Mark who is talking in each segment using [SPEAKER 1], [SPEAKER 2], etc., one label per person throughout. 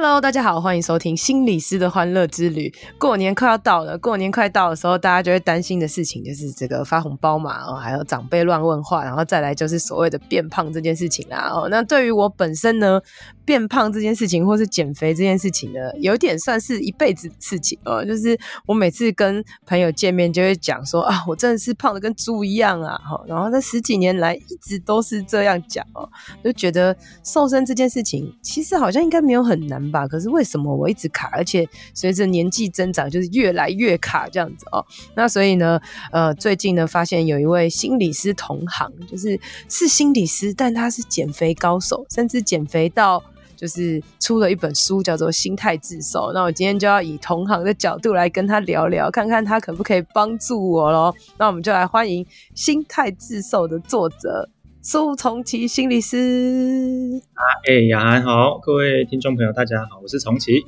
[SPEAKER 1] Hello，大家好，欢迎收听心理师的欢乐之旅。过年快要到了，过年快到的时候，大家就会担心的事情就是这个发红包嘛，哦，还有长辈乱问话，然后再来就是所谓的变胖这件事情啦。哦，那对于我本身呢，变胖这件事情或是减肥这件事情呢，有点算是一辈子的事情哦。就是我每次跟朋友见面，就会讲说啊，我真的是胖的跟猪一样啊。哈，然后那十几年来一直都是这样讲哦，就觉得瘦身这件事情其实好像应该没有很难。吧，可是为什么我一直卡，而且随着年纪增长，就是越来越卡这样子哦。那所以呢，呃，最近呢，发现有一位心理师同行，就是是心理师，但他是减肥高手，甚至减肥到就是出了一本书，叫做《心态自瘦》。那我今天就要以同行的角度来跟他聊聊，看看他可不可以帮助我咯。那我们就来欢迎《心态自瘦》的作者。苏重奇心理师
[SPEAKER 2] 啊，哎、欸，雅涵好，各位听众朋友，大家好，我是重奇，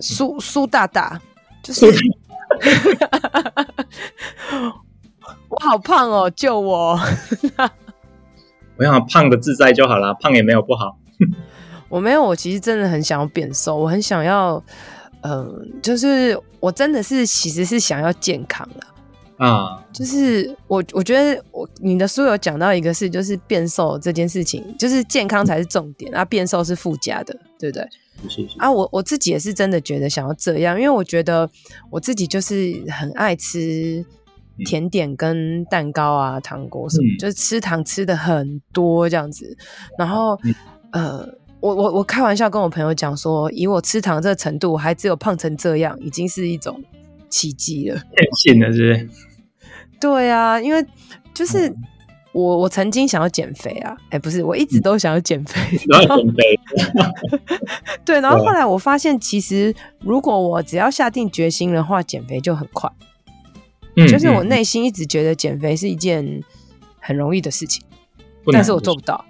[SPEAKER 1] 苏苏大大，就是，我好胖哦，救我！
[SPEAKER 2] 我想胖的自在就好了，胖也没有不好。
[SPEAKER 1] 我没有，我其实真的很想要变瘦，我很想要，嗯、呃，就是我真的是其实是想要健康的。
[SPEAKER 2] 啊，
[SPEAKER 1] 就是我，我觉得我你的书有讲到一个事，就是变瘦这件事情，就是健康才是重点，啊，变瘦是附加的，对不
[SPEAKER 2] 对？
[SPEAKER 1] 啊，我我自己也是真的觉得想要这样，因为我觉得我自己就是很爱吃甜点跟蛋糕啊、糖果什么，嗯、就是吃糖吃的很多这样子。然后，嗯、呃，我我我开玩笑跟我朋友讲说，以我吃糖这个程度，我还只有胖成这样，已经是一种。奇迹了，
[SPEAKER 2] 变性了是不是？
[SPEAKER 1] 对啊，因为就是我，我曾经想要减肥啊，哎、欸，不是，我一直都想要减肥，
[SPEAKER 2] 要减肥。
[SPEAKER 1] 对，然后后来我发现，其实如果我只要下定决心的话，减肥就很快。嗯，就是我内心一直觉得减肥是一件很容易的事情，但是我做不到。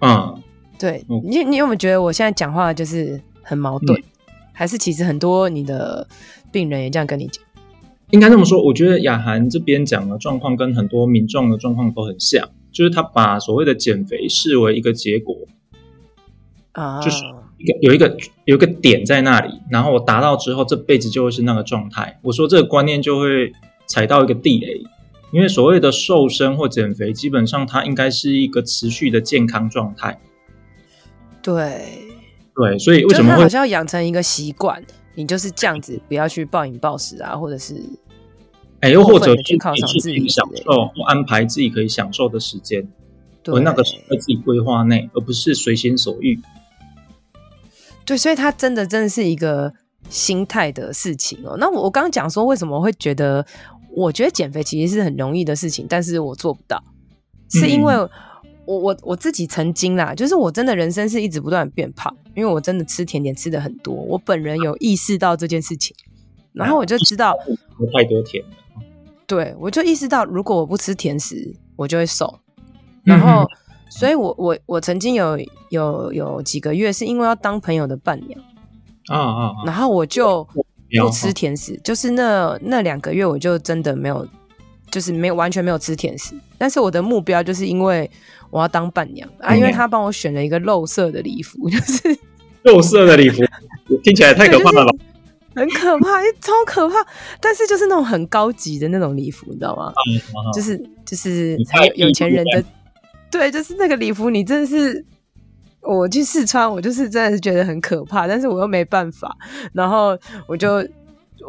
[SPEAKER 2] 嗯，
[SPEAKER 1] 对你，你有没有觉得我现在讲话就是很矛盾？嗯、还是其实很多你的？病人也这样跟你讲，
[SPEAKER 2] 应该这么说。我觉得雅涵这边讲的状况跟很多民众的状况都很像，就是他把所谓的减肥视为一个结果
[SPEAKER 1] 啊，
[SPEAKER 2] 就是一个有一个有一个点在那里，然后我达到之后，这辈子就会是那个状态。我说这个观念就会踩到一个地雷，因为所谓的瘦身或减肥，基本上它应该是一个持续的健康状态。
[SPEAKER 1] 对
[SPEAKER 2] 对，所以为什么会
[SPEAKER 1] 好像要养成一个习惯？你就是这样子，不要去暴饮暴食啊，或者是，
[SPEAKER 2] 哎，又或者去犒赏自己，享受或安排自己可以享受的时间，对而那个是在自己规划内，而不是随心所欲。
[SPEAKER 1] 对，所以它真的真的是一个心态的事情哦。那我我刚刚讲说，为什么会觉得，我觉得减肥其实是很容易的事情，但是我做不到，是因为。嗯我我我自己曾经啦，就是我真的人生是一直不断变胖，因为我真的吃甜点吃的很多，我本人有意识到这件事情，然后我就知道
[SPEAKER 2] 喝太多甜了，
[SPEAKER 1] 对，我就意识到如果我不吃甜食，我就会瘦，然后，嗯、所以我我我曾经有有有几个月是因为要当朋友的伴娘
[SPEAKER 2] 啊啊，啊。
[SPEAKER 1] 然后我就不吃甜食，就是那那两个月我就真的没有，就是没有完全没有吃甜食，但是我的目标就是因为。我要当伴娘啊，因为他帮我选了一个肉色的礼服，就是
[SPEAKER 2] 肉色的礼服，听起来太可怕了吧？
[SPEAKER 1] 就是、很可怕，超可怕。但是就是那种很高级的那种礼服，你知道吗？就是就是有钱人的，对，就是那个礼服，你真的是我去试穿，我就是真的是觉得很可怕，但是我又没办法，然后我就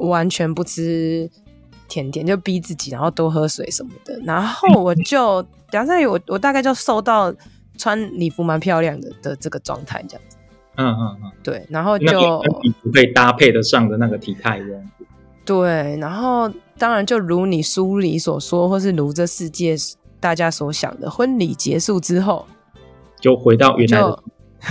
[SPEAKER 1] 完全不吃甜点，就逼自己，然后多喝水什么的，然后我 就。假设我我大概就瘦到穿礼服蛮漂亮的的这个状态这样子，
[SPEAKER 2] 嗯嗯嗯，
[SPEAKER 1] 对，然后就
[SPEAKER 2] 礼服可以搭配得上的那个体态这样子，
[SPEAKER 1] 对，然后当然就如你书里所说，或是如这世界大家所想的，婚礼结束之后
[SPEAKER 2] 就回到原来的，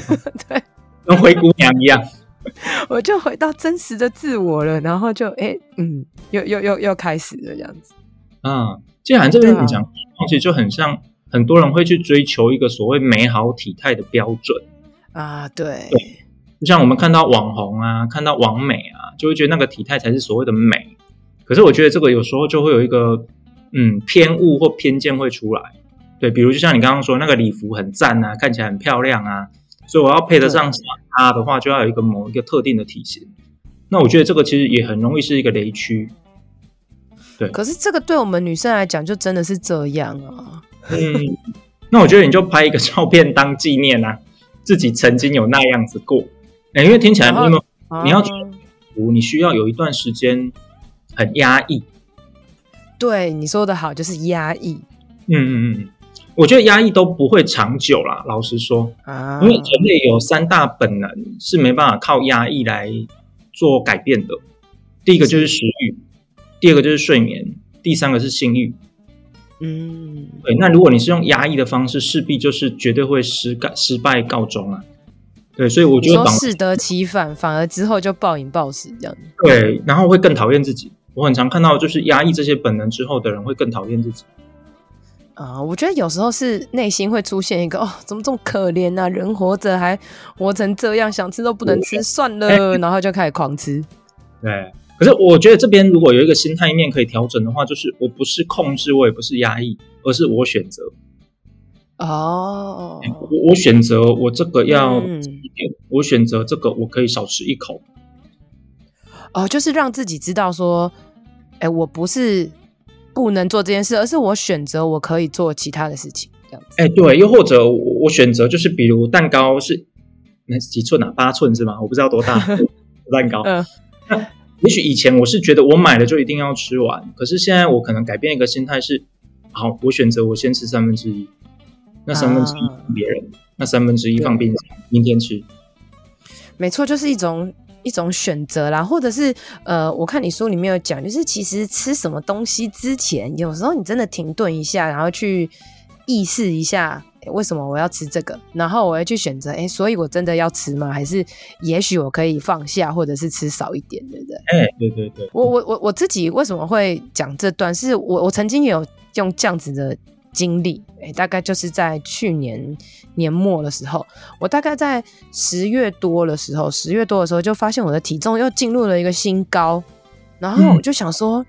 [SPEAKER 1] 对，
[SPEAKER 2] 跟灰姑娘一样，
[SPEAKER 1] 我就回到真实的自我了，然后就哎嗯，又又又又开始了这样子，
[SPEAKER 2] 嗯，既然这边你讲。其实就很像很多人会去追求一个所谓美好体态的标准。
[SPEAKER 1] 啊，对，
[SPEAKER 2] 对，就像我们看到网红啊，看到网美啊，就会觉得那个体态才是所谓的美。可是我觉得这个有时候就会有一个嗯偏误或偏见会出来，对，比如就像你刚刚说那个礼服很赞啊，看起来很漂亮啊，所以我要配得上它的话，就要有一个某一个特定的体型。那我觉得这个其实也很容易是一个雷区。对，
[SPEAKER 1] 可是这个对我们女生来讲，就真的是这样啊。
[SPEAKER 2] 嗯，那我觉得你就拍一个照片当纪念啊，自己曾经有那样子过。哎，因为听起来你有，你要你需要有一段时间很压抑。
[SPEAKER 1] 对，你说的好，就是压抑。
[SPEAKER 2] 嗯嗯嗯，我觉得压抑都不会长久啦，老实说啊，因为人类有三大本能是没办法靠压抑来做改变的。第一个就是食欲。第二个就是睡眠，第三个是性欲。嗯，对。那如果你是用压抑的方式，势必就是绝对会失败失败告终啊。对，所以我觉得说
[SPEAKER 1] 适得其反，反而之后就暴饮暴食这样子。
[SPEAKER 2] 对，然后会更讨厌自己。我很常看到，就是压抑这些本能之后的人会更讨厌自己。
[SPEAKER 1] 啊，我觉得有时候是内心会出现一个哦，怎么这么可怜啊？人活着还活成这样，想吃都不能吃，算了，欸，然后就开始狂吃。
[SPEAKER 2] 对。可是我觉得这边如果有一个心态面可以调整的话，就是我不是控制，我也不是压抑，而是我选择。
[SPEAKER 1] 哦，
[SPEAKER 2] 我我选择我这个要一点，我选择这个我可以少吃一口。
[SPEAKER 1] 哦，就是让自己知道说，哎，我不是不能做这件事，而是我选择我可以做其他的事情，这样子。
[SPEAKER 2] 哎，对，又或者我选择就是比如蛋糕是那几寸啊？八寸是吗？我不知道多大 蛋糕。嗯。也许以前我是觉得我买了就一定要吃完，可是现在我可能改变一个心态是，好，我选择我先吃三分之一，那三分之一给别人，啊、那三分之一放冰箱，明天吃。
[SPEAKER 1] 没错，就是一种一种选择啦，或者是呃，我看你书里面有讲，就是其实吃什么东西之前，有时候你真的停顿一下，然后去意识一下。为什么我要吃这个？然后我要去选择，哎，所以我真的要吃吗？还是也许我可以放下，或者是吃少一点，对不对？
[SPEAKER 2] 哎，对对对。
[SPEAKER 1] 我我我我自己为什么会讲这段？是我我曾经有用这样子的经历，哎，大概就是在去年年末的时候，我大概在十月多的时候，十月多的时候就发现我的体重又进入了一个新高，然后我就想说。嗯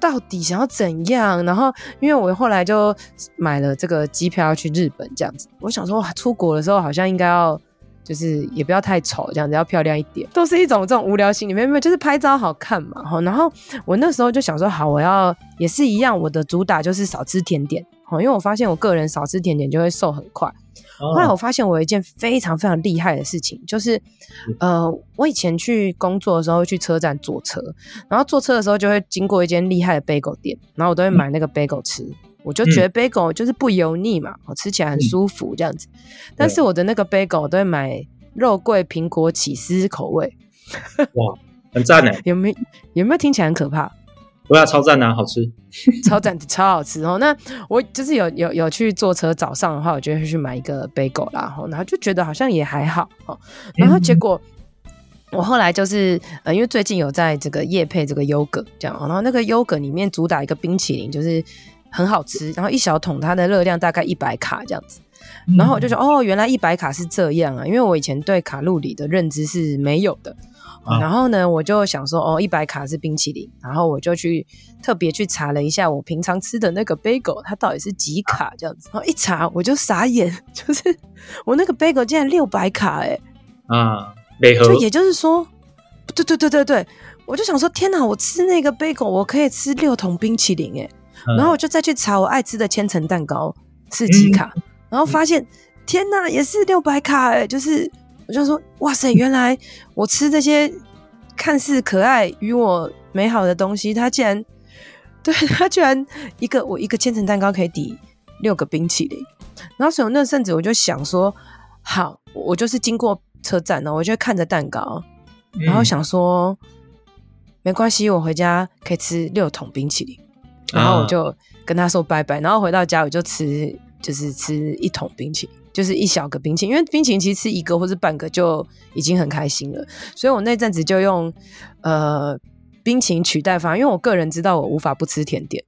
[SPEAKER 1] 到底想要怎样？然后，因为我后来就买了这个机票要去日本，这样子。我想说，哇，出国的时候好像应该要，就是也不要太丑，这样子要漂亮一点，都是一种这种无聊心里面，没有就是拍照好看嘛。然后我那时候就想说，好，我要也是一样，我的主打就是少吃甜点，因为我发现我个人少吃甜点就会瘦很快。后来我发现我有一件非常非常厉害的事情，就是，呃，我以前去工作的时候去车站坐车，然后坐车的时候就会经过一间厉害的 bagel 店，然后我都会买那个 bagel 吃，我就觉得 bagel 就是不油腻嘛，我吃起来很舒服这样子。但是我的那个 bagel 我都会买肉桂苹果起司口味，
[SPEAKER 2] 哇，很赞呢。
[SPEAKER 1] 有没有有没有听起来很可怕？
[SPEAKER 2] 不要超赞啊，好吃，
[SPEAKER 1] 超赞，超好吃哦。那我就是有有有去坐车，早上的话，我就会去买一个 bagel 啦，然后就觉得好像也还好哦。然后结果我后来就是呃，因为最近有在这个夜配这个优格这样，然后那个优格里面主打一个冰淇淋，就是很好吃，然后一小桶它的热量大概一百卡这样子。然后我就说哦，原来一百卡是这样啊，因为我以前对卡路里的认知是没有的。然后呢，我就想说，哦，一百卡是冰淇淋，然后我就去特别去查了一下，我平常吃的那个 bagel 它到底是几卡这样子。然后一查我就傻眼，就是我那个 bagel 竟然六百卡，哎，
[SPEAKER 2] 啊，
[SPEAKER 1] 就也就是说，对对对对对，我就想说，天哪，我吃那个 bagel 我可以吃六桶冰淇淋，哎，然后我就再去查我爱吃的千层蛋糕是几卡，嗯、然后发现，天哪，也是六百卡，哎，就是。我就说，哇塞，原来我吃这些看似可爱与我美好的东西，它竟然，对，它居然一个我一个千层蛋糕可以抵六个冰淇淋。然后所以那阵子我就想说，好，我就是经过车站呢，我就看着蛋糕，然后想说，嗯、没关系，我回家可以吃六桶冰淇淋。然后我就跟他说拜拜，然后回到家我就吃，就是吃一桶冰淇淋。就是一小个冰淇淋，因为冰淇淋其实吃一个或是半个就已经很开心了，所以我那阵子就用呃冰淇淋取代方，因为我个人知道我无法不吃甜点，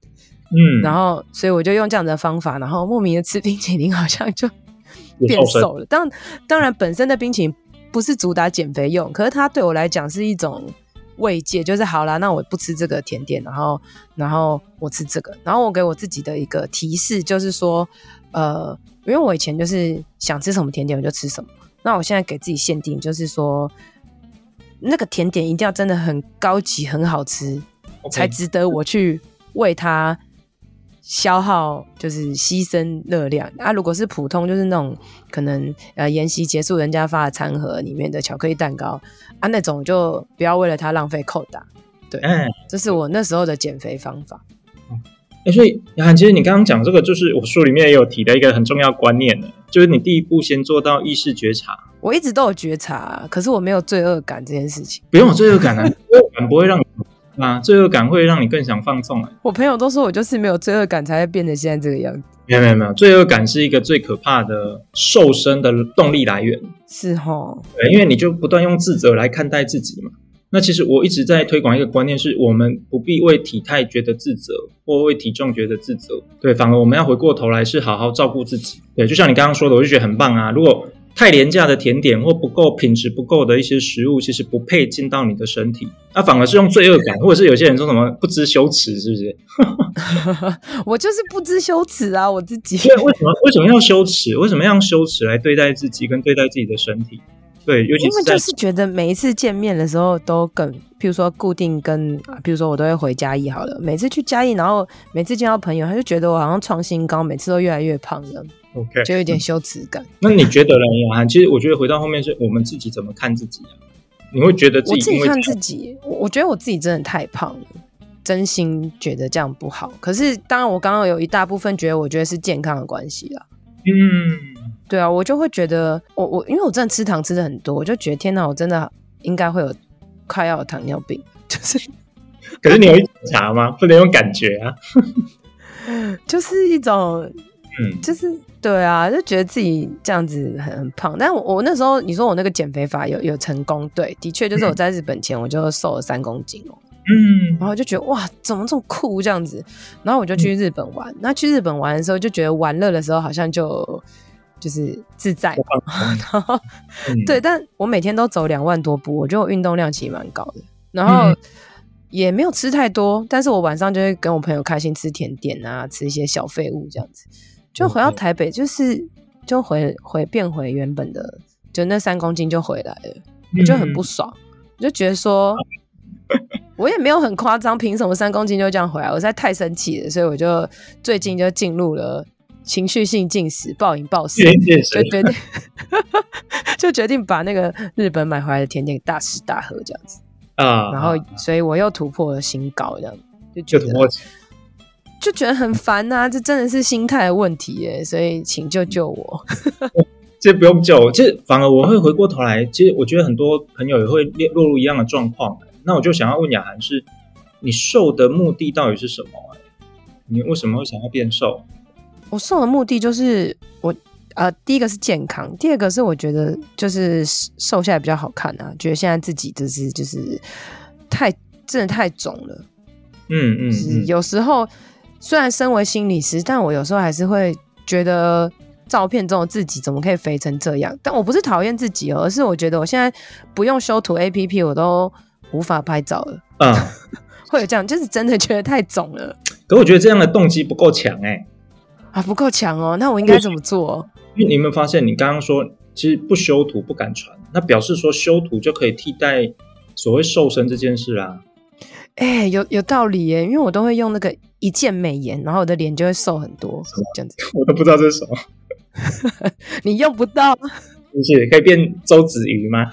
[SPEAKER 2] 嗯，
[SPEAKER 1] 然后所以我就用这样的方法，然后莫名的吃冰淇淋好像就变瘦了。当当然本身的冰淇淋不是主打减肥用，可是它对我来讲是一种慰藉，就是好啦，那我不吃这个甜点，然后然后我吃这个，然后我给我自己的一个提示就是说，呃，因为我以前就是想吃什么甜点我就吃什么，那我现在给自己限定就是说。那个甜点一定要真的很高级、很好吃，Okay. 才值得我去为它消耗，就是牺牲热量啊。如果是普通，就是那种可能呃研习结束人家发的餐盒里面的巧克力蛋糕啊，那种就不要为了它浪费扣打。对，嗯，这是我那时候的减肥方法。
[SPEAKER 2] 哎、欸，所以雅涵，其实你刚刚讲这个，就是我书里面也有提的一个很重要观念呢，就是你第一步先做到意识觉察。
[SPEAKER 1] 我一直都有觉察，可是我没有罪恶感这件事情。
[SPEAKER 2] 不用有罪恶感啊，罪恶感不会让你啊，罪恶感会让你更想放纵。
[SPEAKER 1] 我朋友都说我就是没有罪恶感，才会变成现在这个样子。
[SPEAKER 2] 没有没有没有，罪恶感是一个最可怕的瘦身的动力来源。
[SPEAKER 1] 是哦，
[SPEAKER 2] 对，因为你就不断用自责来看待自己嘛。那其实我一直在推广一个观念，是我们不必为体态觉得自责，或为体重觉得自责。对，反而我们要回过头来是好好照顾自己。对，就像你刚刚说的，我就觉得很棒啊。如果太廉价的甜点或不够品质不够的一些食物，其实不配进到你的身体，那、啊、反而是用罪恶感，或者是有些人说什么不知羞耻，是不是？
[SPEAKER 1] 我就是不知羞耻啊，我自己。
[SPEAKER 2] 对，为什么为什么要羞耻？为什么要用羞耻来对待自己跟对待自己的身体？对，尤其是
[SPEAKER 1] 因为就是觉得每一次见面的时候都更，譬如说固定跟，譬如说我都会回嘉义好了，每次去嘉义，然后每次见到朋友，他就觉得我好像创新高，每次都越来越胖这样。
[SPEAKER 2] OK，
[SPEAKER 1] 就有点羞耻感。
[SPEAKER 2] 那你觉得呢，雅涵？其实我觉得回到后面是我们自己怎么看自己啊？你会觉得自己，
[SPEAKER 1] 我自己看自己，我觉得我自己真的太胖了，真心觉得这样不好。可是当然，我刚刚有一大部分觉得，我觉得是健康的关系啦。
[SPEAKER 2] 嗯，
[SPEAKER 1] 对啊，我就会觉得，我我因为我真的吃糖吃的很多，我就觉得天哪，我真的应该会有快要有糖尿病。就是，
[SPEAKER 2] 可是你有检查吗？不能用感觉啊，
[SPEAKER 1] 就是一种。
[SPEAKER 2] 嗯，
[SPEAKER 1] 就是对啊，就觉得自己这样子很很胖。但我我那时候你说我那个减肥法有有成功，对，的确就是我在日本前我就瘦了三公斤哦。
[SPEAKER 2] 嗯，
[SPEAKER 1] 然后就觉得哇，怎么这么酷这样子？然后我就去日本玩。嗯、那去日本玩的时候，就觉得玩乐的时候好像就就是自在。然后、嗯、对，但我每天都走两万多步，我觉得我运动量其实蛮高的。然后也没有吃太多，但是我晚上就会跟我朋友开心吃甜点啊，吃一些小废物这样子。就回到台北，就是就回回变回原本的，就那三公斤就回来了，我就很不爽，我就觉得说，我也没有很夸张，凭什么三公斤就这样回来？我实在太生气了，所以我就最近就进入了情绪性进食，暴饮暴食，就决定 就决定把那个日本买回来的甜点大吃大喝这样子啊，然后所以我又突破了新高，这样就觉得。就觉得很烦呐、啊，这真的是心态的问题耶，所以请救救我。
[SPEAKER 2] 这不用救，其实反而我会回过头来，其实我觉得很多朋友也会落入一样的状况。那我就想要问雅涵是，你瘦的目的到底是什么？你为什么会想要变瘦？
[SPEAKER 1] 我瘦的目的就是我呃，第一个是健康，第二个是我觉得就是瘦下来比较好看啊，觉得现在自己就是就是太真的太肿了。
[SPEAKER 2] 嗯嗯，嗯，
[SPEAKER 1] 有时候。虽然身为心理师，但我有时候还是会觉得照片中的自己怎么可以肥成这样？但我不是讨厌自己哦，而是我觉得我现在不用修图 APP，我都无法拍照了。
[SPEAKER 2] 嗯，
[SPEAKER 1] 会有这样，就是真的觉得太肿了。
[SPEAKER 2] 可我觉得这样的动机不够强哎，
[SPEAKER 1] 啊，不够强哦。那我应该怎么做？
[SPEAKER 2] 因为你有没有发现，你刚刚说其实不修图不敢传，那表示说修图就可以替代所谓瘦身这件事啊。
[SPEAKER 1] 哎、欸，有有道理耶，因为我都会用那个一键美颜，然后我的脸就会瘦很多，这样子。
[SPEAKER 2] 我都不知道这是什么，
[SPEAKER 1] 你用不到，
[SPEAKER 2] 不是可以变周子瑜吗？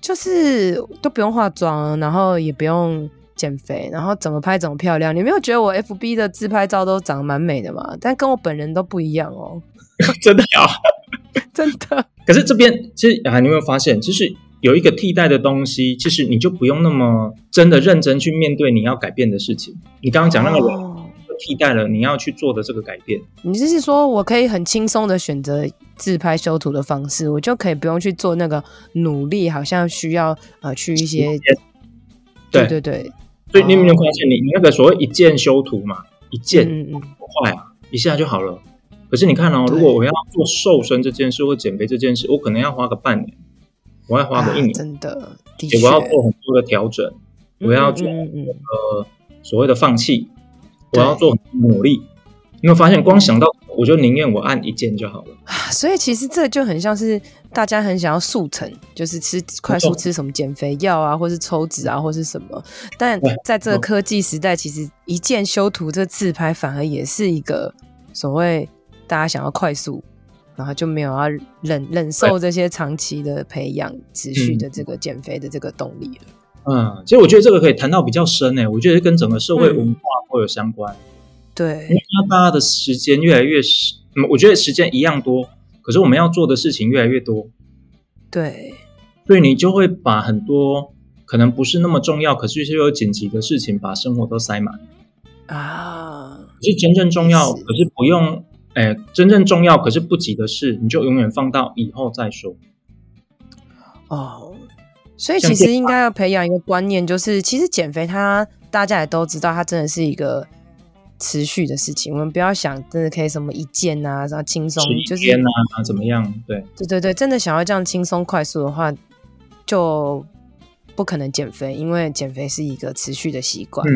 [SPEAKER 1] 就是都不用化妆，然后也不用减肥，然后怎么拍怎么漂亮。你没有觉得我 FB 的自拍照都长得蛮美的吗？但跟我本人都不一样哦。
[SPEAKER 2] 真的呀，
[SPEAKER 1] 真的。
[SPEAKER 2] 可是这边其实啊，你有没有发现，就是？有一个替代的东西，其实你就不用那么真的认真去面对你要改变的事情。你刚刚讲那个人替代了你要去做的这个改变。
[SPEAKER 1] 你就是说我可以很轻松的选择自拍修图的方式，我就可以不用去做那个努力，好像需要呃去一些。对对对。
[SPEAKER 2] 所以你有没有发现你，你你那个所谓一键修图嘛，一键不快啊，一下就好了。可是你看哦，如果我要做瘦身这件事或减肥这件事，我可能要花个半年，我要花个一年，
[SPEAKER 1] 啊、真的，的
[SPEAKER 2] 我要做很多的调整，我要做呃所谓的放弃，我要做很多努力。你有没有发现，光想到我就宁愿我按一键就好了。
[SPEAKER 1] 所以其实这就很像是大家很想要速成，就是吃快速吃什么减肥药啊，或是抽脂啊，或是什么。但在这个科技时代，其实一键修图这自拍反而也是一个所谓。大家想要快速，然后就没有要忍忍受这些长期的培养、持续的这个减肥的这个动力了。
[SPEAKER 2] 嗯，其实我觉得这个可以谈到比较深诶，我觉得跟整个社会文化会有相关。嗯、对，因为大家的时间越来越少，我觉得时间一样多，可是我们要做的事情越来越多。
[SPEAKER 1] 对，
[SPEAKER 2] 所以你就会把很多可能不是那么重要，可是又有紧急的事情，把生活都塞满啊。可是真正重要，是可是不用。哎，真正重要可是不急的事，你就永远放到以后再说。
[SPEAKER 1] 哦，所以其实应该要培养一个观念，就是其实减肥它大家也都知道，它真的是一个持续的事情。我们不要想真的可以什么一件啊，然后轻松就是
[SPEAKER 2] 天啊怎么样？对
[SPEAKER 1] 对对对，真的想要这样轻松快速的话，就不可能减肥，因为减肥是一个持续的习惯。
[SPEAKER 2] 嗯，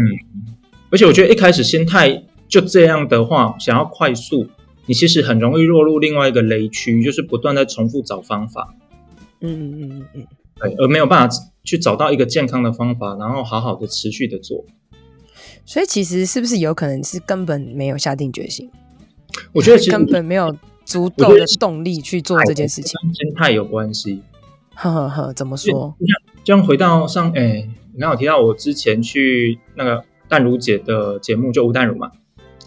[SPEAKER 2] 而且我觉得一开始心态就这样的话，想要快速。你其实很容易落入另外一个雷区，就是不断在重复找方法，嗯嗯嗯嗯嗯，对，而没有办法去找到一个健康的方法，然后好好的持续的做。
[SPEAKER 1] 所以其实是不是有可能是根本没有下定决心？
[SPEAKER 2] 我觉得其实
[SPEAKER 1] 根本没有足够的动力去做这件事情，
[SPEAKER 2] 跟心态有关系。
[SPEAKER 1] 呵呵呵，怎么说？
[SPEAKER 2] 就像回到上，哎，你刚好提到我之前去那个淡如姐的节目，就吴淡如嘛，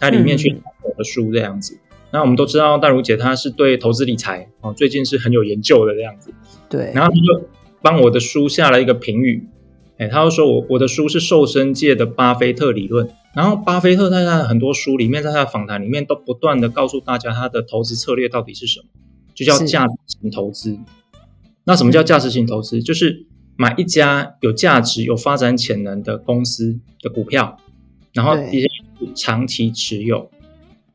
[SPEAKER 2] 她里面去讲我的书这样子。嗯那我们都知道，淡如姐她是对投资理财哦，最近是很有研究的这样子。
[SPEAKER 1] 对，
[SPEAKER 2] 然后她就帮我的书下了一个评语，哎，他就说我我的书是瘦身界的巴菲特理论。然后巴菲特在他的很多书里面，在他的访谈里面，都不断的告诉大家他的投资策略到底是什么，就叫价值型投资。那什么叫价值型投资？就是买一家有价值、有发展潜能的公司的股票，然后一些长期持有。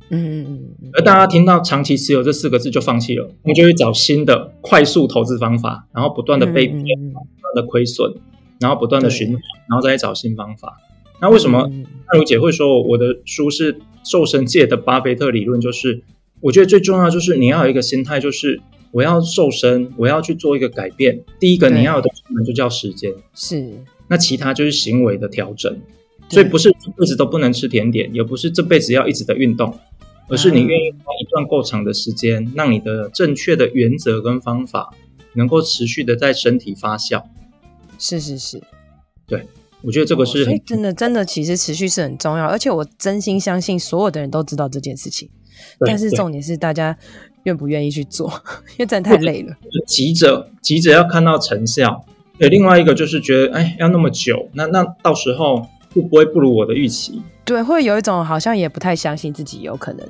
[SPEAKER 2] 嗯嗯嗯，而大家听到长期持有这四个字就放弃了，我们就会找新的快速投资方法，然后不断的被骗，不断的亏损，然后不断的循环，然后再找新方法。那为什么艾如姐会说我的书是瘦身界的巴菲特理论？就是我觉得最重要就是你要有一个心态，就是我要瘦身，我要去做一个改变。第一个你要有的技能就叫时间，是，那其他就是行为的调整。所以不是一辈子都不能吃甜点，也不是这辈子要一直的运动。而是你愿意花一段够长的时间，让你的正确的原则跟方法能够持续的在身体发酵。是是是，对，我觉得这个是、哦、所以真的真的其实持续是很重要，而且我真心相信所有的人都知道这件事情，但是重点是大家愿不愿意去做，因为真的太累了。急着急着要看到成效，对，另外一个就是觉得哎要那么久，那那到时候。会不会不如我的预期？对，会有一种好像也不太相信自己有可能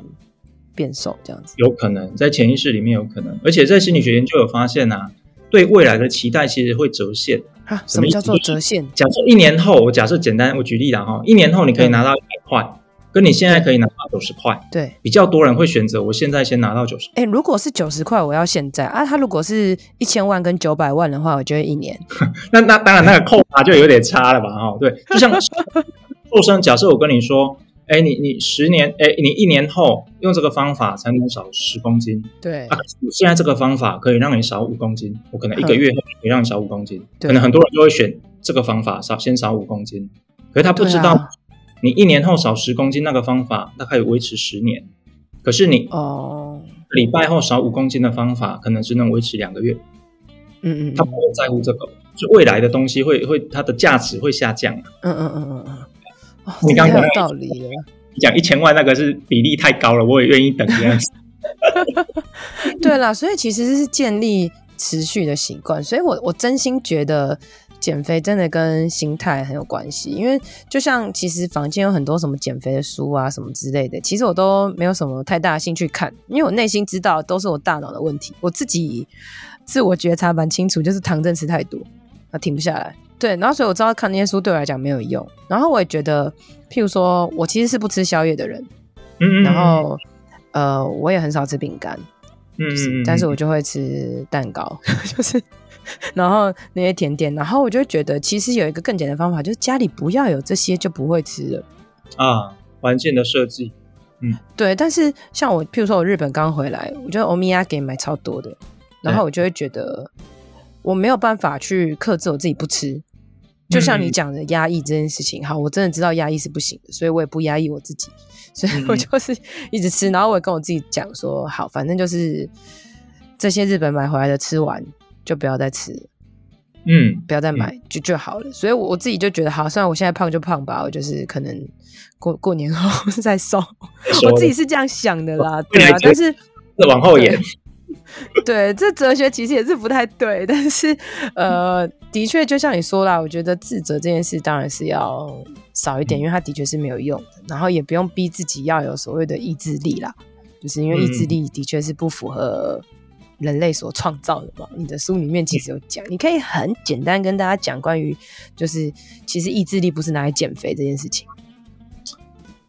[SPEAKER 2] 变瘦这样子。有可能在潜意识里面有可能，而且在心理学研究有发现啊，对未来的期待其实会折现。啊，什么叫做折现？假设一年后，我假设简单，我举例了哈，一年后你可以拿到一百块。跟你现在可以拿到九十块，对，比较多人会选择我现在先拿到九十。哎，如果是九十块，我要现在啊。他如果是一千万跟九百万的话，我觉得一年。那那当然，那个扣法就有点差了吧？哈，对，就像瘦身，假设我跟你说，哎，你你十年，哎，你一年后用这个方法才能少十公斤，对。啊，现在这个方法可以让你少五公斤，我可能一个月后可以让你少五公斤，对。可能很多人就会选这个方法少先少五公斤，可是他不知道。你一年后少十公斤，那个方法它可以维持十年，可是你哦，礼拜后少五公斤的方法可能只能维持两个月。嗯嗯，他不会在乎这个，就未来的东西会会它的价值会下降。嗯嗯嗯嗯嗯，你刚刚讲道理了，你讲一千万那个是比例太高了，我也愿意等这样子。对啦，所以其实是建立持续的习惯，所以我我真心觉得。减肥真的跟心态很有关系，因为就像其实房间有很多什么减肥的书啊什么之类的，其实我都没有什么太大的兴趣看，因为我内心知道都是我大脑的问题，我自己自我觉察蛮清楚，就是糖真吃太多，啊停不下来，
[SPEAKER 1] 对，然后所以我知道看那些书对我来讲没有用。然后我也觉得，譬如说我其实是不吃宵夜的人，
[SPEAKER 2] 嗯，嗯，嗯，
[SPEAKER 1] 然后呃，我也很少吃饼干，
[SPEAKER 2] 嗯，
[SPEAKER 1] 但是我就会吃蛋糕，就是然后那些甜点，然后我就觉得其实有一个更简单的方法，就是家里不要有这些就不会吃了
[SPEAKER 2] 啊，环境的设计，嗯，
[SPEAKER 1] 对。但是像我，譬如说我日本刚回来，我觉得欧米亚给买超多的，然后我就会觉得我没有办法去克制我自己不吃。就像你讲的压抑这件事情，好，我真的知道压抑是不行的，所以我也不压抑我自己，所以我就是一直吃，然后我也跟我自己讲说，好，反正就是这些日本买回来的吃完就不要再吃，
[SPEAKER 2] 嗯，
[SPEAKER 1] 不要再买就就好了。所以我自己就觉得，好，虽然我现在胖就胖吧，我就是可能过过年后 再瘦，我自己是这样想的啦，对啊，但是
[SPEAKER 2] 往后延。
[SPEAKER 1] 对，这哲学其实也是不太对，但是呃，的确就像你说啦，我觉得自责这件事当然是要少一点，因为它的确是没有用的，然后也不用逼自己要有所谓的意志力啦，就是因为意志力的确是不符合人类所创造的嘛。你的书里面其实有讲，你可以很简单跟大家讲关于，就是其实意志力不是拿来减肥这件事情，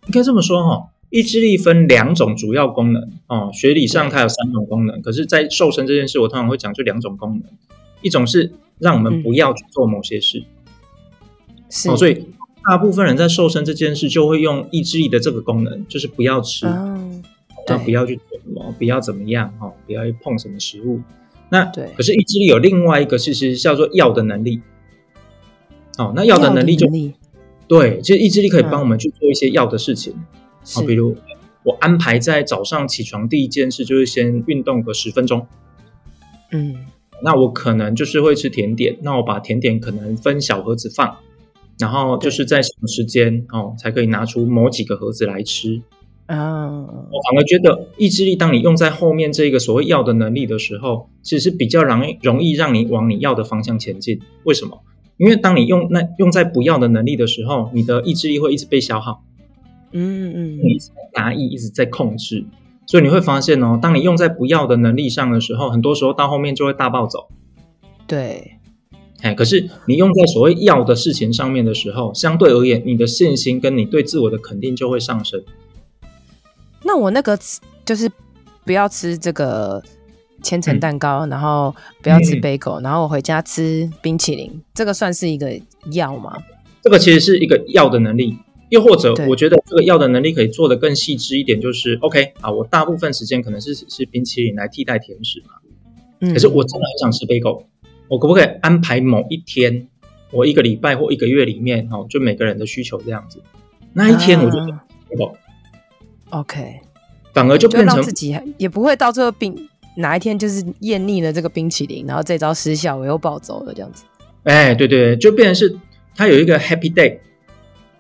[SPEAKER 2] 应该这么说哈。意志力分两种主要功能哦，学理上它有三种功能，可是，在瘦身这件事，我通常会讲就两种功能，一种是让我们不要去做某些事，
[SPEAKER 1] 是、
[SPEAKER 2] 哦，所以大部分人在瘦身这件事就会用意志力的这个功能，就是不要吃，
[SPEAKER 1] 嗯，
[SPEAKER 2] 对，不要去做什么，不要怎么样哈，不要去碰什么食物。那
[SPEAKER 1] 对，
[SPEAKER 2] 可是意志力有另外一个事实叫做要的能力，哦，那要的能力就
[SPEAKER 1] 力。
[SPEAKER 2] 对，其实意志力可以帮我们去做一些要的事情。好，比如我安排在早上起床第一件事就是先运动个十分钟，
[SPEAKER 1] 嗯，
[SPEAKER 2] 那我可能就是会吃甜点，那我把甜点可能分小盒子放，然后就是在什么时间哦才可以拿出某几个盒子来吃
[SPEAKER 1] 啊？
[SPEAKER 2] 我反而觉得意志力，当你用在后面这个所谓要的能力的时候，其实是比较容易容易让你往你要的方向前进。为什么？因为当你用那用在不要的能力的时候，你的意志力会一直被消耗。
[SPEAKER 1] 嗯嗯，
[SPEAKER 2] 你压抑，一直在控制，所以你会发现哦，当你用在不要的能力上的时候，很多时候到后面就会大暴走。
[SPEAKER 1] 对，
[SPEAKER 2] 哎，可是你用在所谓要的事情上面的时候，相对而言，你的信心跟你对自我的肯定就会上升。
[SPEAKER 1] 那我那个就是不要吃这个千层蛋糕，嗯、然后不要吃贝果、嗯，然后我回家吃冰淇淋，这个算是一个要吗？
[SPEAKER 2] 这个其实是一个要的能力。又或者，我觉得这个要的能力可以做得更细致一点，就是 OK 啊，我大部分时间可能是吃冰淇淋来替代甜食嘛。嗯。可是我真的很想吃贝果，我可不可以安排某一天，我一个礼拜或一个月里面，哦，就每个人的需求这样子，那一天我就贝果。
[SPEAKER 1] OK，
[SPEAKER 2] 反而就变成
[SPEAKER 1] 就自己也不会到最后冰哪一天就是厌腻了这个冰淇淋，然后这招失效，我又暴走了这样子。
[SPEAKER 2] 哎，对对，就变成是它有一个 Happy Day。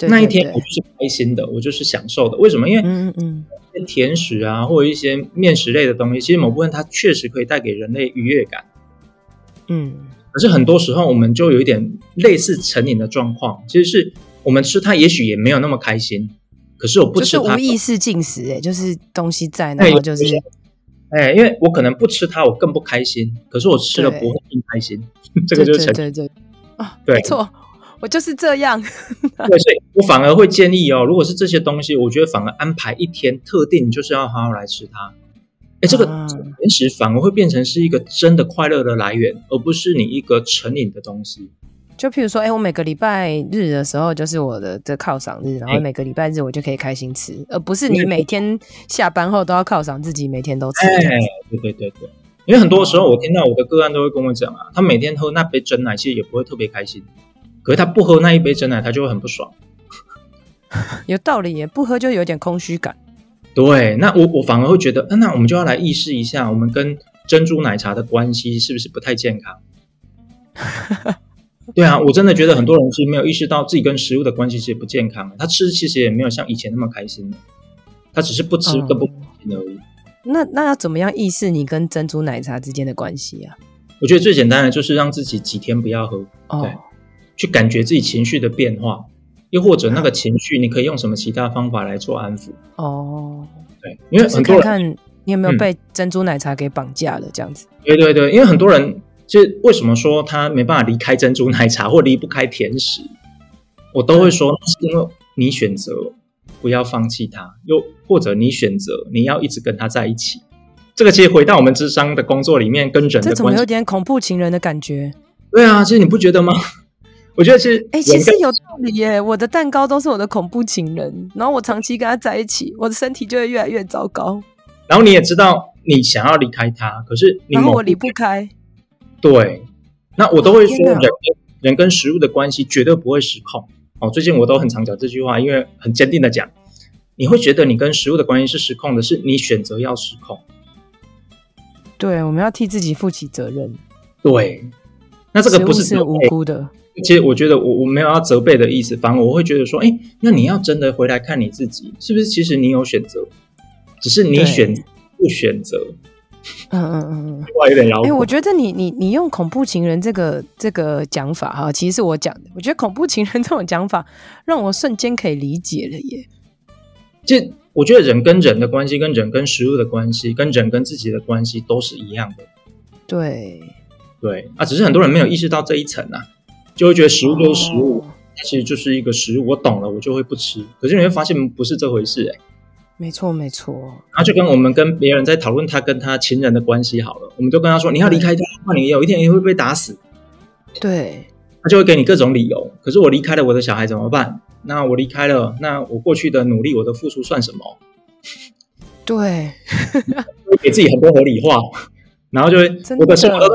[SPEAKER 1] 对对对，
[SPEAKER 2] 那一天我就是开心的，我就是享受的。为什么？因为
[SPEAKER 1] 嗯嗯，
[SPEAKER 2] 甜食啊，或者一些面食类的东西，其实某部分它确实可以带给人类愉悦感。
[SPEAKER 1] 嗯，
[SPEAKER 2] 可是很多时候我们就有一点类似成瘾的状况，其实是我们吃它，也许也没有那么开心。可是我不吃它，
[SPEAKER 1] 就是无意识进食，哎，就是东西在，然后就是，
[SPEAKER 2] 哎，因为我可能不吃它，我更不开心。可是我吃了不会更开心，这个就是。
[SPEAKER 1] 对对对，啊，对，没错。我就是这样，
[SPEAKER 2] 对，所以我反而会建议哦，如果是这些东西，我觉得反而安排一天特定，就是要好好来吃它。哎，这个甜食反而会变成是一个真的快乐的来源，而不是你一个成瘾的东西。
[SPEAKER 1] 就譬如说，哎，我每个礼拜日的时候就是我的的犒赏日，然后每个礼拜日我就可以开心吃，而不是你每天下班后都要犒赏自己，每天都吃。
[SPEAKER 2] 哎，对对对对，因为很多时候我听到我的个案都会跟我讲啊，他每天喝那杯真奶，其实也不会特别开心。可是他不喝那一杯真奶，他就会很不爽。
[SPEAKER 1] 有道理耶，不喝就有点空虚感。
[SPEAKER 2] 对，那我我反而会觉得，那我们就要来意识一下，我们跟珍珠奶茶的关系是不是不太健康？对啊，我真的觉得很多人其实没有意识到自己跟食物的关系其实不健康。他吃其实也没有像以前那么开心，他只是不吃更不开心而已。嗯、
[SPEAKER 1] 那那要怎么样意识你跟珍珠奶茶之间的关系啊？
[SPEAKER 2] 我觉得最简单的就是让自己几天不要喝。
[SPEAKER 1] 哦。
[SPEAKER 2] 对去感觉自己情绪的变化，又或者那个情绪，你可以用什么其他方法来做安抚？
[SPEAKER 1] 哦，
[SPEAKER 2] 对，因为很多人、
[SPEAKER 1] 看看你有没有被珍珠奶茶给绑架了，这样子、
[SPEAKER 2] 嗯。对对对，因为很多人其实为什么说他没办法离开珍珠奶茶或离不开甜食，我都会说，是因为你选择不要放弃他，又或者你选择你要一直跟他在一起。这个其实回到我们智商的工作里面，跟人的关系，
[SPEAKER 1] 这怎么有点恐怖情人的感觉？
[SPEAKER 2] 对啊，其实你不觉得吗？我觉得其实，
[SPEAKER 1] 哎、欸，其实有道理耶。我的蛋糕都是我的恐怖情人，然后我长期跟他在一起，我的身体就会越来越糟糕。
[SPEAKER 2] 然后你也知道，你想要离开他，可是你
[SPEAKER 1] 我离不开。
[SPEAKER 2] 对，那我都会说人，人人跟食物的关系绝对不会失控。哦，最近我都很常讲这句话，因为很坚定的讲，你会觉得你跟食物的关系是失控的，是你选择要失控。
[SPEAKER 1] 对，我们要替自己负起责任。
[SPEAKER 2] 对，那这个不是，
[SPEAKER 1] 是无辜的。
[SPEAKER 2] 其实我觉得我我没有要责备的意思，反而我会觉得说，哎，那你要真的回来看你自己，是不是？其实你有选择，只是你选不选择。
[SPEAKER 1] 嗯嗯嗯嗯，
[SPEAKER 2] 话有点绕口。
[SPEAKER 1] 哎，我觉得你你你用恐怖情人这个这个讲法哈，其实是我讲的。我觉得恐怖情人 这种讲法，让我瞬间可以理解了耶。
[SPEAKER 2] 就我觉得人跟人的关系，跟人跟食物的关系，跟人跟自己的关系都是一样的。
[SPEAKER 1] 对
[SPEAKER 2] 对啊，只是很多人没有意识到这一层啊。就会觉得食物就是食物，它、哦、其实就是一个食物。我懂了，我就会不吃。可是你会发现不是这回事、欸，哎，
[SPEAKER 1] 没错没错。
[SPEAKER 2] 然后就跟我们跟别人在讨论他跟他情人的关系好了，我们就跟他说，你要离开他，那你有一天也会被打死。
[SPEAKER 1] 对，
[SPEAKER 2] 他就会给你各种理由。可是我离开了我的小孩怎么办？那我离开了，那我过去的努力，我的付出算什么？
[SPEAKER 1] 对，
[SPEAKER 2] 给自己很多合理化，然后就会 我的生活都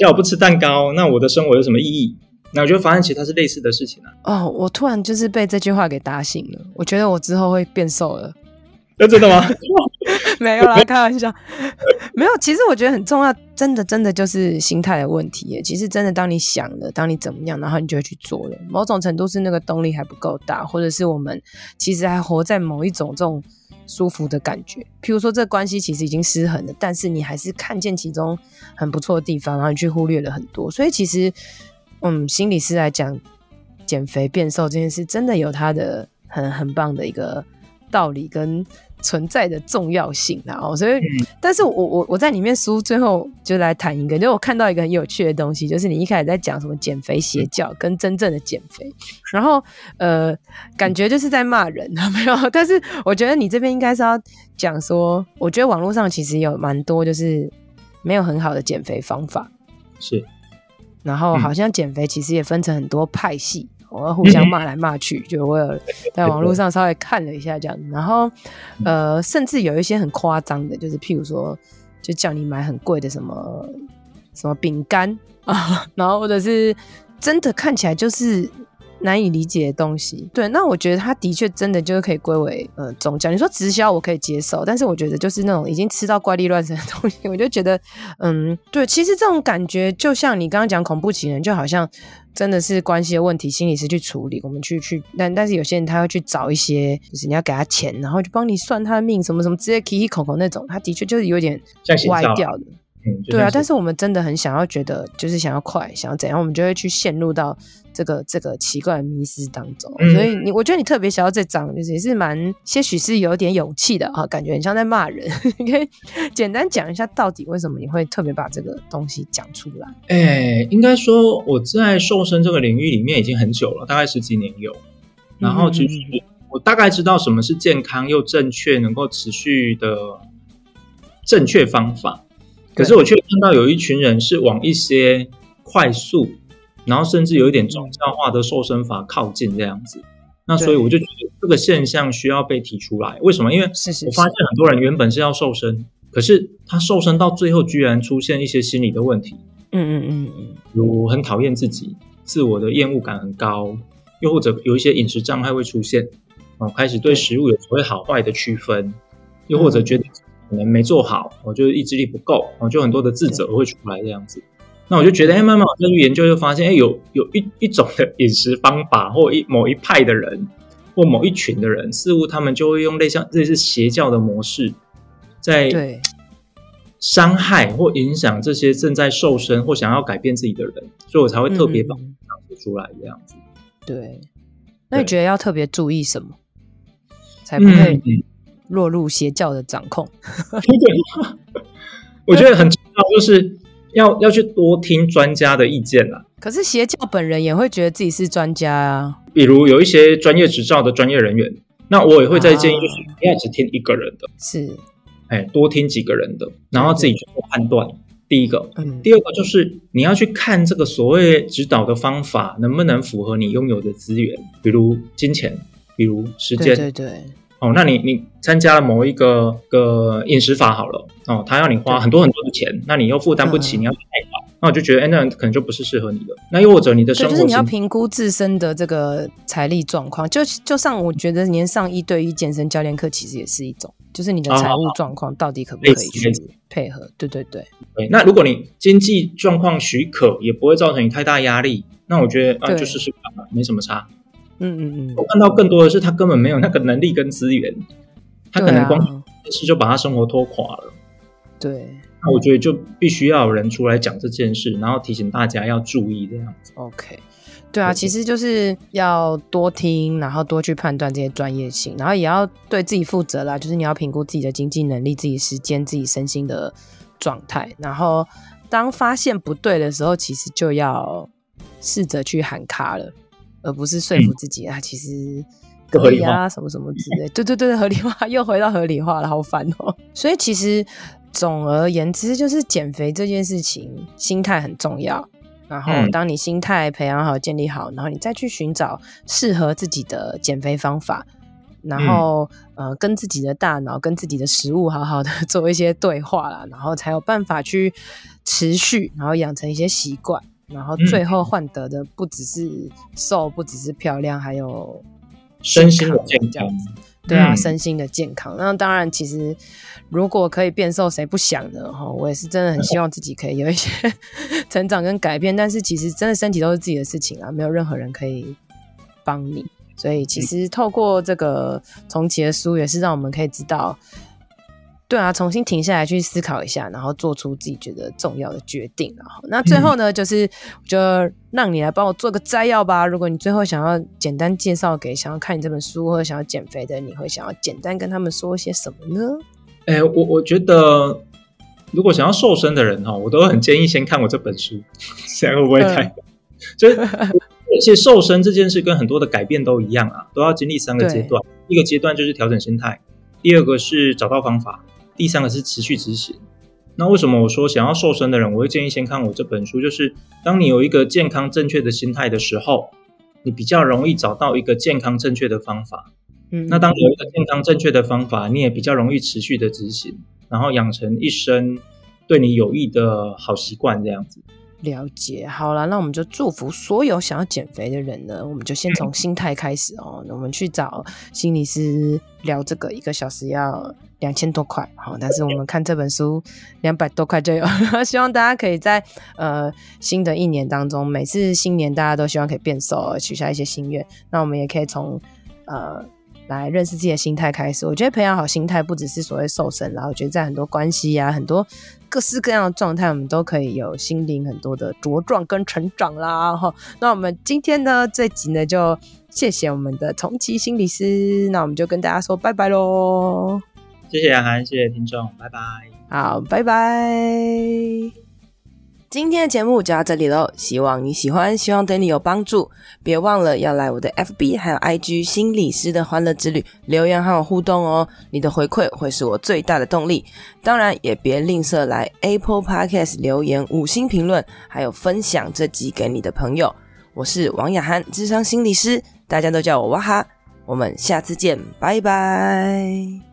[SPEAKER 2] 叫我不吃蛋糕，那我的生活有什么意义？那我就发现，其实它是类似的事情啊。
[SPEAKER 1] 哦，我突然就是被这句话给打醒了。我觉得我之后会变瘦了。
[SPEAKER 2] 那真的吗？
[SPEAKER 1] 没有啦，开玩笑。没有，其实我觉得很重要，真的，真的就是心态的问题耶。其实真的，当你想了，当你怎么样，然后你就会去做了。某种程度是那个动力还不够大，或者是我们其实还活在某一种这种舒服的感觉。譬如说，这关系其实已经失衡了，但是你还是看见其中很不错的地方，然后你去忽略了很多。所以其实。嗯，心理师来讲，减肥变瘦这件事真的有它的很很棒的一个道理跟存在的重要性，然后所以，嗯、但是我我我在里面书最后就来谈一个，就我看到一个很有趣的东西，就是你一开始在讲什么减肥邪教跟真正的减肥，然后呃，感觉就是在骂人，没有？但是我觉得你这边应该是要讲说，我觉得网络上其实有蛮多就是没有很好的减肥方法，
[SPEAKER 2] 是。
[SPEAKER 1] 然后好像减肥其实也分成很多派系，我们互相骂来骂去，就我有在网络上稍微看了一下这样子。然后呃，甚至有一些很夸张的，就是譬如说，就叫你买很贵的什么什么饼干啊，然后或者是真的看起来就是。难以理解的东西，对，那我觉得他的确真的就是可以归为呃宗教。你说直销我可以接受，但是我觉得就是那种已经吃到怪力乱神的东西，我就觉得嗯，对，其实这种感觉就像你刚刚讲恐怖情人，就好像真的是关系的问题，心理师去处理，我们去去，但但是有些人他会去找一些，就是你要给他钱，然后就帮你算他的命什么什么，直接起起口口那种，他的确就是有点歪掉的。嗯，对啊，但是我们真的很想要觉得，就是想要快，想要怎样，我们就会去陷入到这个这个奇怪的迷失当中。嗯、所以你，我觉得你特别想要这张，就是也是蛮些许是有点勇气的啊，感觉很像在骂人。你可以简单讲一下，到底为什么你会特别把这个东西讲出来？
[SPEAKER 2] 哎、欸，应该说我在瘦身这个领域里面已经很久了，大概十几年有。然后其实我大概知道什么是健康又正确、能够持续的正确方法。可是我却看到有一群人是往一些快速，然后甚至有一点宗教化的瘦身法靠近这样子。那所以我就觉得这个现象需要被提出来。为什么？因为我发现很多人原本是要瘦身，可是他瘦身到最后居然出现一些心理的问题。嗯嗯嗯嗯，如很讨厌自己，自我的厌恶感很高，又或者有一些饮食障碍会出现，哦，开始对食物有所谓好坏的区分，又或者觉得。可能没做好，我就意志力不够，我就很多的自责会出来这样子。那我就觉得，哎，慢慢我再去研究，就发现，哎，有有一一种的饮食方法，或一某一派的人，或某一群的人，似乎他们就会用类像类似邪教的模式，在伤害或影响这些正在瘦身或想要改变自己的人，所以我才会特别把它讲出来这样子。
[SPEAKER 1] 对，那你觉得要特别注意什么，才不会？嗯落入邪教的掌控，
[SPEAKER 2] 我觉得很重要，就是要要去多听专家的意见啦。
[SPEAKER 1] 可是邪教本人也会觉得自己是专家啊。
[SPEAKER 2] 比如有一些专业执照的专业人员，那我也会再建议，就是不要只听一个人的，
[SPEAKER 1] 是，
[SPEAKER 2] 哎，多听几个人的，然后自己去做判断。第一个，
[SPEAKER 1] 嗯，
[SPEAKER 2] 第二个就是你要去看这个所谓指导的方法能不能符合你拥有的资源，比如金钱，比如时间，
[SPEAKER 1] 对对对。
[SPEAKER 2] 哦，那你你参加了某一个个饮食法好了，哦，他要你花很多很多的钱，那你又负担不起，嗯、你要去贷款，那我就觉得，哎，那可能就不是适合你的。那又或者你的生活，
[SPEAKER 1] 就是你要评估自身的这个财力状况，就就像我觉得连上一对一健身教练课其实也是一种，就是你的财务状况到底可不可以去配合？对对对。
[SPEAKER 2] 对，那如果你经济状况许可，也不会造成你太大压力，那我觉得啊，就试试看吧，没什么差。
[SPEAKER 1] 嗯嗯嗯，
[SPEAKER 2] 我看到更多的是他根本没有那个能力跟资源，他可能光是就把他生活拖垮了。
[SPEAKER 1] 对，
[SPEAKER 2] 那我觉得就必须要有人出来讲这件事，然后提醒大家要注意这样子。
[SPEAKER 1] OK，对啊，其实就是要多听，然后多去判断这些专业性，然后也要对自己负责啦。就是你要评估自己的经济能力、自己时间、自己身心的状态，然后当发现不对的时候，其实就要试着去喊卡了。而不是说服自己啊，其实可以啊，什么什么之类。对对对，合理化 又回到合理化了，好烦哦。所以其实总而言之，就是减肥这件事情，心态很重要。然后当你心态培养好、建立好，然后你再去寻找适合自己的减肥方法，然后呃，跟自己的大脑、跟自己的食物好好的 做一些对话啦，然后才有办法去持续，然后养成一些习惯。然后最后换得的不只是瘦，不只是漂亮，还有
[SPEAKER 2] 身心的健康。
[SPEAKER 1] 对啊，身心的健康。那当然，其实如果可以变瘦，谁不想呢？哈，我也是真的很希望自己可以有一些 成长跟改变。但是其实真的身体都是自己的事情啊，没有任何人可以帮你。所以其实透过这个重启的书，也是让我们可以知道。对啊，重新停下来去思考一下，然后做出自己觉得重要的决定。然后，那最后呢，嗯、就是就让你来帮我做个摘要吧。如果你最后想要简单介绍给想要看你这本书或者想要减肥的，你会想要简单跟他们说些什么呢？
[SPEAKER 2] 哎，我我觉得，如果想要瘦身的人哈，我都很建议先看我这本书。现在会不会太？嗯、就是而且瘦身这件事跟很多的改变都一样啊，都要经历三个阶段。一个阶段就是调整心态，第二个是找到方法。第三个是持续执行。那为什么我说想要瘦身的人，我会建议先看我这本书？就是当你有一个健康正确的心态的时候，你比较容易找到一个健康正确的方法。嗯，那当你有一个健康正确的方法，你也比较容易持续的执行，然后养成一生对你有益的好习惯，这样子。
[SPEAKER 1] 了解，好了，那我们就祝福所有想要减肥的人呢。我们就先从心态开始哦。那我们去找心理师聊这个，一个小时要两千多块，好，但是我们看这本书两百多块就有。希望大家可以在呃新的一年当中，每次新年大家都希望可以变瘦，许下一些心愿。那我们也可以从呃。来认识自己的心态开始，我觉得培养好心态不只是所谓瘦身，然后我觉得在很多关系啊，很多各式各样的状态，我们都可以有心灵很多的茁壮跟成长啦。哈，那我们今天呢这集呢就谢谢我们的重启心理师，那我们就跟大家说拜拜喽。
[SPEAKER 2] 谢谢杨涵，谢谢听众，拜拜。
[SPEAKER 1] 好，拜拜。今天的节目就到这里喽，希望你喜欢，希望对你有帮助。别忘了要来我的 FB 还有 IG 心理师的欢乐之旅留言和我互动哦，你的回馈会是我最大的动力。当然也别吝啬来 Apple Podcast 留言五星评论，还有分享这集给你的朋友。我是王雅涵，智商心理师，大家都叫我哇哈。我们下次见，拜拜。